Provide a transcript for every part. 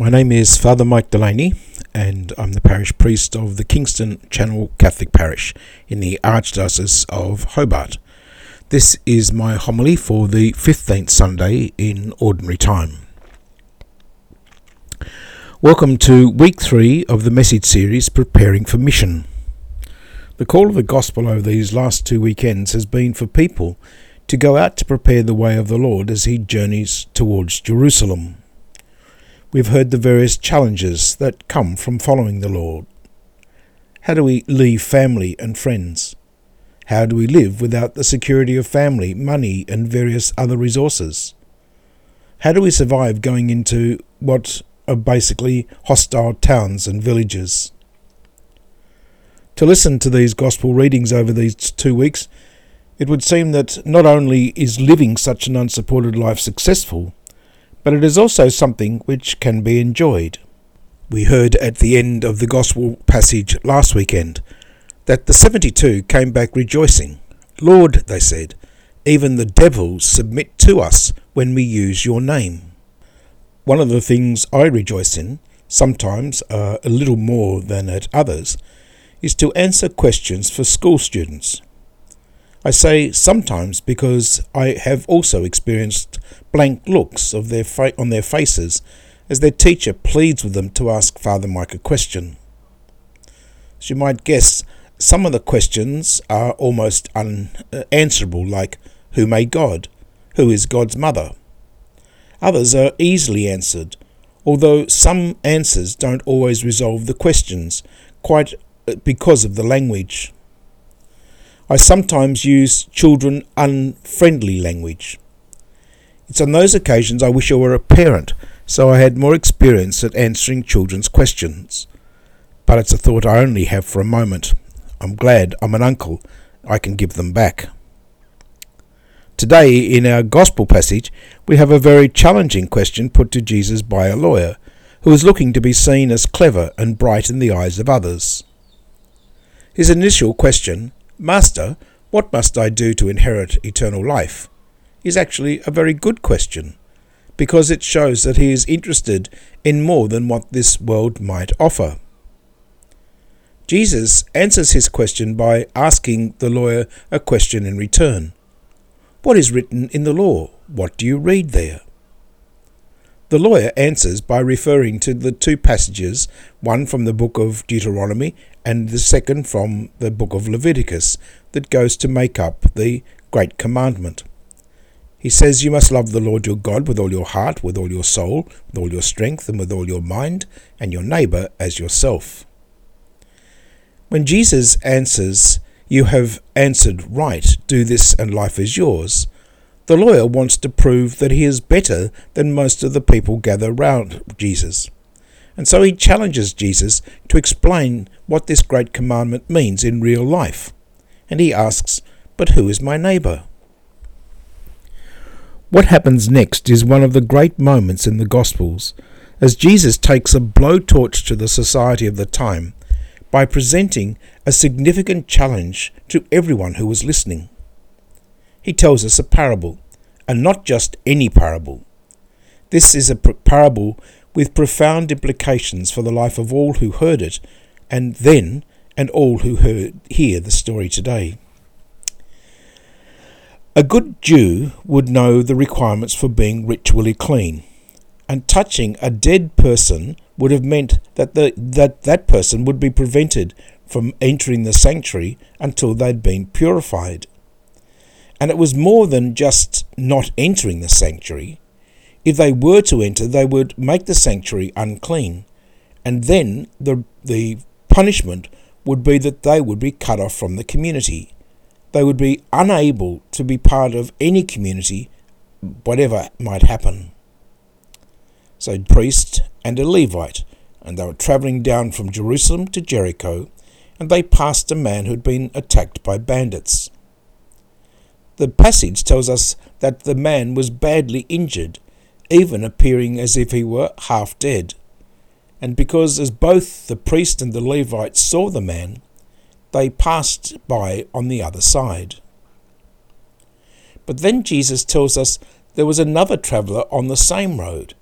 My name is Father Mike Delaney, and I'm the parish priest of the Kingston Channel Catholic Parish in the Archdiocese of Hobart. This is my homily for the 15th Sunday in Ordinary Time. Welcome to week three of the message series Preparing for Mission. The call of the Gospel over these last two weekends has been for people to go out to prepare the way of the Lord as he journeys towards Jerusalem. We've heard the various challenges that come from following the Lord. How do we leave family and friends? How do we live without the security of family, money, and various other resources? How do we survive going into what are basically hostile towns and villages? To listen to these gospel readings over these two weeks, it would seem that not only is living such an unsupported life successful, but it is also something which can be enjoyed. We heard at the end of the Gospel passage last weekend that the seventy two came back rejoicing. Lord, they said, even the devils submit to us when we use your name. One of the things I rejoice in, sometimes uh, a little more than at others, is to answer questions for school students. I say sometimes because I have also experienced blank looks of their fa- on their faces as their teacher pleads with them to ask Father Mike a question. As you might guess, some of the questions are almost unanswerable, like Who made God? Who is God's mother? Others are easily answered, although some answers don't always resolve the questions, quite uh, because of the language. I sometimes use children unfriendly language. It's on those occasions I wish I were a parent, so I had more experience at answering children's questions. But it's a thought I only have for a moment. I'm glad I'm an uncle. I can give them back. Today, in our Gospel passage, we have a very challenging question put to Jesus by a lawyer, who is looking to be seen as clever and bright in the eyes of others. His initial question Master, what must I do to inherit eternal life? is actually a very good question, because it shows that he is interested in more than what this world might offer. Jesus answers his question by asking the lawyer a question in return. What is written in the law? What do you read there? The lawyer answers by referring to the two passages, one from the book of Deuteronomy and the second from the book of Leviticus, that goes to make up the Great Commandment. He says, You must love the Lord your God with all your heart, with all your soul, with all your strength, and with all your mind, and your neighbour as yourself. When Jesus answers, You have answered right, do this, and life is yours, the lawyer wants to prove that he is better than most of the people gather round Jesus. And so he challenges Jesus to explain what this great commandment means in real life. And he asks, But who is my neighbour? What happens next is one of the great moments in the Gospels, as Jesus takes a blowtorch to the society of the time by presenting a significant challenge to everyone who was listening he tells us a parable, and not just any parable. This is a parable with profound implications for the life of all who heard it, and then, and all who heard, hear the story today. A good Jew would know the requirements for being ritually clean, and touching a dead person would have meant that the, that, that person would be prevented from entering the sanctuary until they'd been purified. And it was more than just not entering the sanctuary. If they were to enter, they would make the sanctuary unclean. And then the, the punishment would be that they would be cut off from the community. They would be unable to be part of any community, whatever might happen. So, a priest and a Levite, and they were travelling down from Jerusalem to Jericho, and they passed a man who had been attacked by bandits. The passage tells us that the man was badly injured, even appearing as if he were half dead. And because as both the priest and the Levite saw the man, they passed by on the other side. But then Jesus tells us there was another traveller on the same road,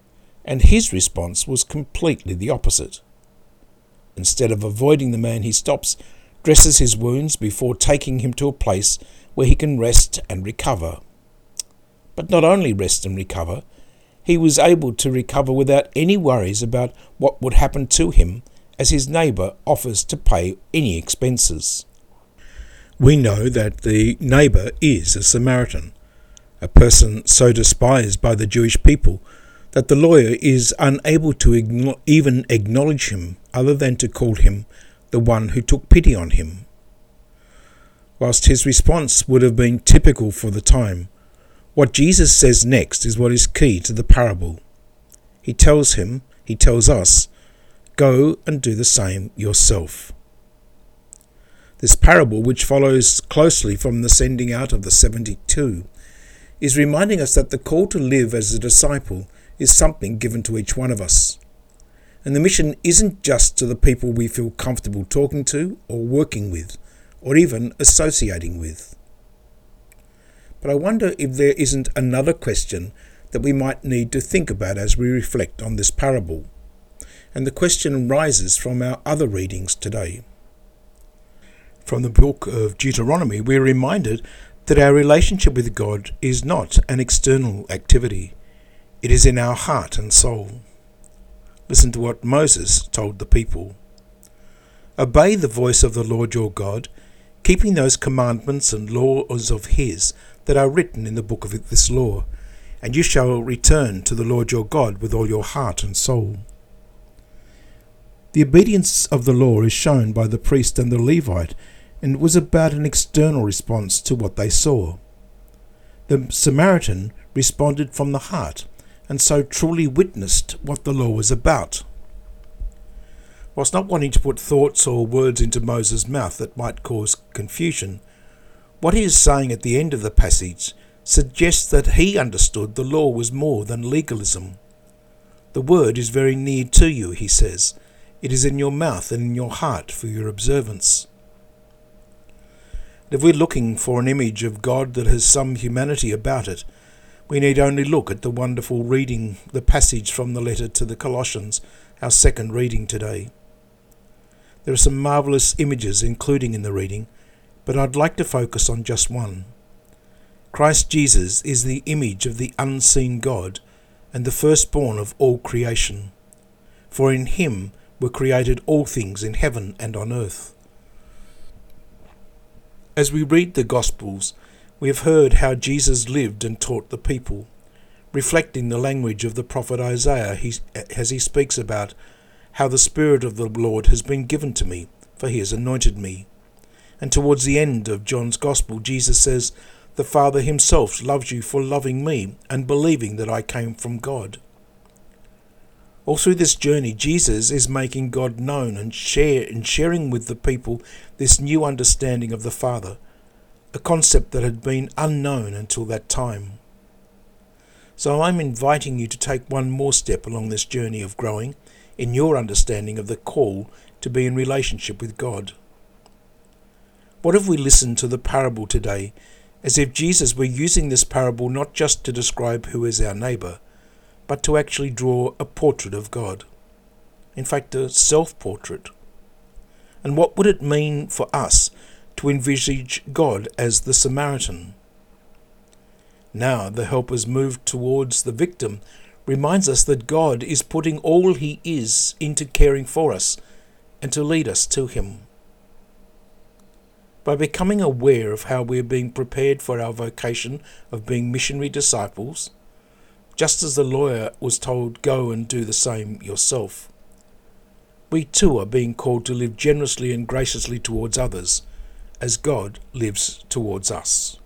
and his response was completely the opposite. Instead of avoiding the man, he stops, dresses his wounds before taking him to a place where he can rest and recover. But not only rest and recover, he was able to recover without any worries about what would happen to him as his neighbour offers to pay any expenses. We know that the neighbour is a Samaritan, a person so despised by the Jewish people that the lawyer is unable to even acknowledge him other than to call him the one who took pity on him. Whilst his response would have been typical for the time, what Jesus says next is what is key to the parable. He tells him, he tells us, go and do the same yourself. This parable, which follows closely from the sending out of the 72, is reminding us that the call to live as a disciple is something given to each one of us. And the mission isn't just to the people we feel comfortable talking to or working with or even associating with. But I wonder if there isn't another question that we might need to think about as we reflect on this parable. And the question rises from our other readings today. From the book of Deuteronomy, we're reminded that our relationship with God is not an external activity, it is in our heart and soul. Listen to what Moses told the people Obey the voice of the Lord your God, keeping those commandments and laws of his that are written in the book of this law, and you shall return to the Lord your God with all your heart and soul. The obedience of the law is shown by the priest and the Levite, and was about an external response to what they saw. The Samaritan responded from the heart, and so truly witnessed what the law was about. Whilst not wanting to put thoughts or words into Moses' mouth that might cause confusion, what he is saying at the end of the passage suggests that he understood the law was more than legalism. The word is very near to you, he says. It is in your mouth and in your heart for your observance. If we're looking for an image of God that has some humanity about it, we need only look at the wonderful reading, the passage from the letter to the Colossians, our second reading today. There are some marvellous images, including in the reading, but I'd like to focus on just one. Christ Jesus is the image of the unseen God and the firstborn of all creation. For in him were created all things in heaven and on earth. As we read the Gospels, we have heard how Jesus lived and taught the people, reflecting the language of the prophet Isaiah as he speaks about how the Spirit of the Lord has been given to me, for he has anointed me and towards the end of John's Gospel, Jesus says, The Father himself loves you for loving me and believing that I came from God. All through this journey, Jesus is making God known and share and sharing with the people this new understanding of the Father, a concept that had been unknown until that time. So I'm inviting you to take one more step along this journey of growing in your understanding of the call to be in relationship with God. What if we listened to the parable today as if Jesus were using this parable not just to describe who is our neighbour, but to actually draw a portrait of God? In fact, a self portrait. And what would it mean for us to envisage God as the Samaritan? Now, the helper's move towards the victim reminds us that God is putting all he is into caring for us and to lead us to him. By becoming aware of how we are being prepared for our vocation of being missionary disciples, just as the lawyer was told, Go and do the same yourself, we too are being called to live generously and graciously towards others, as God lives towards us.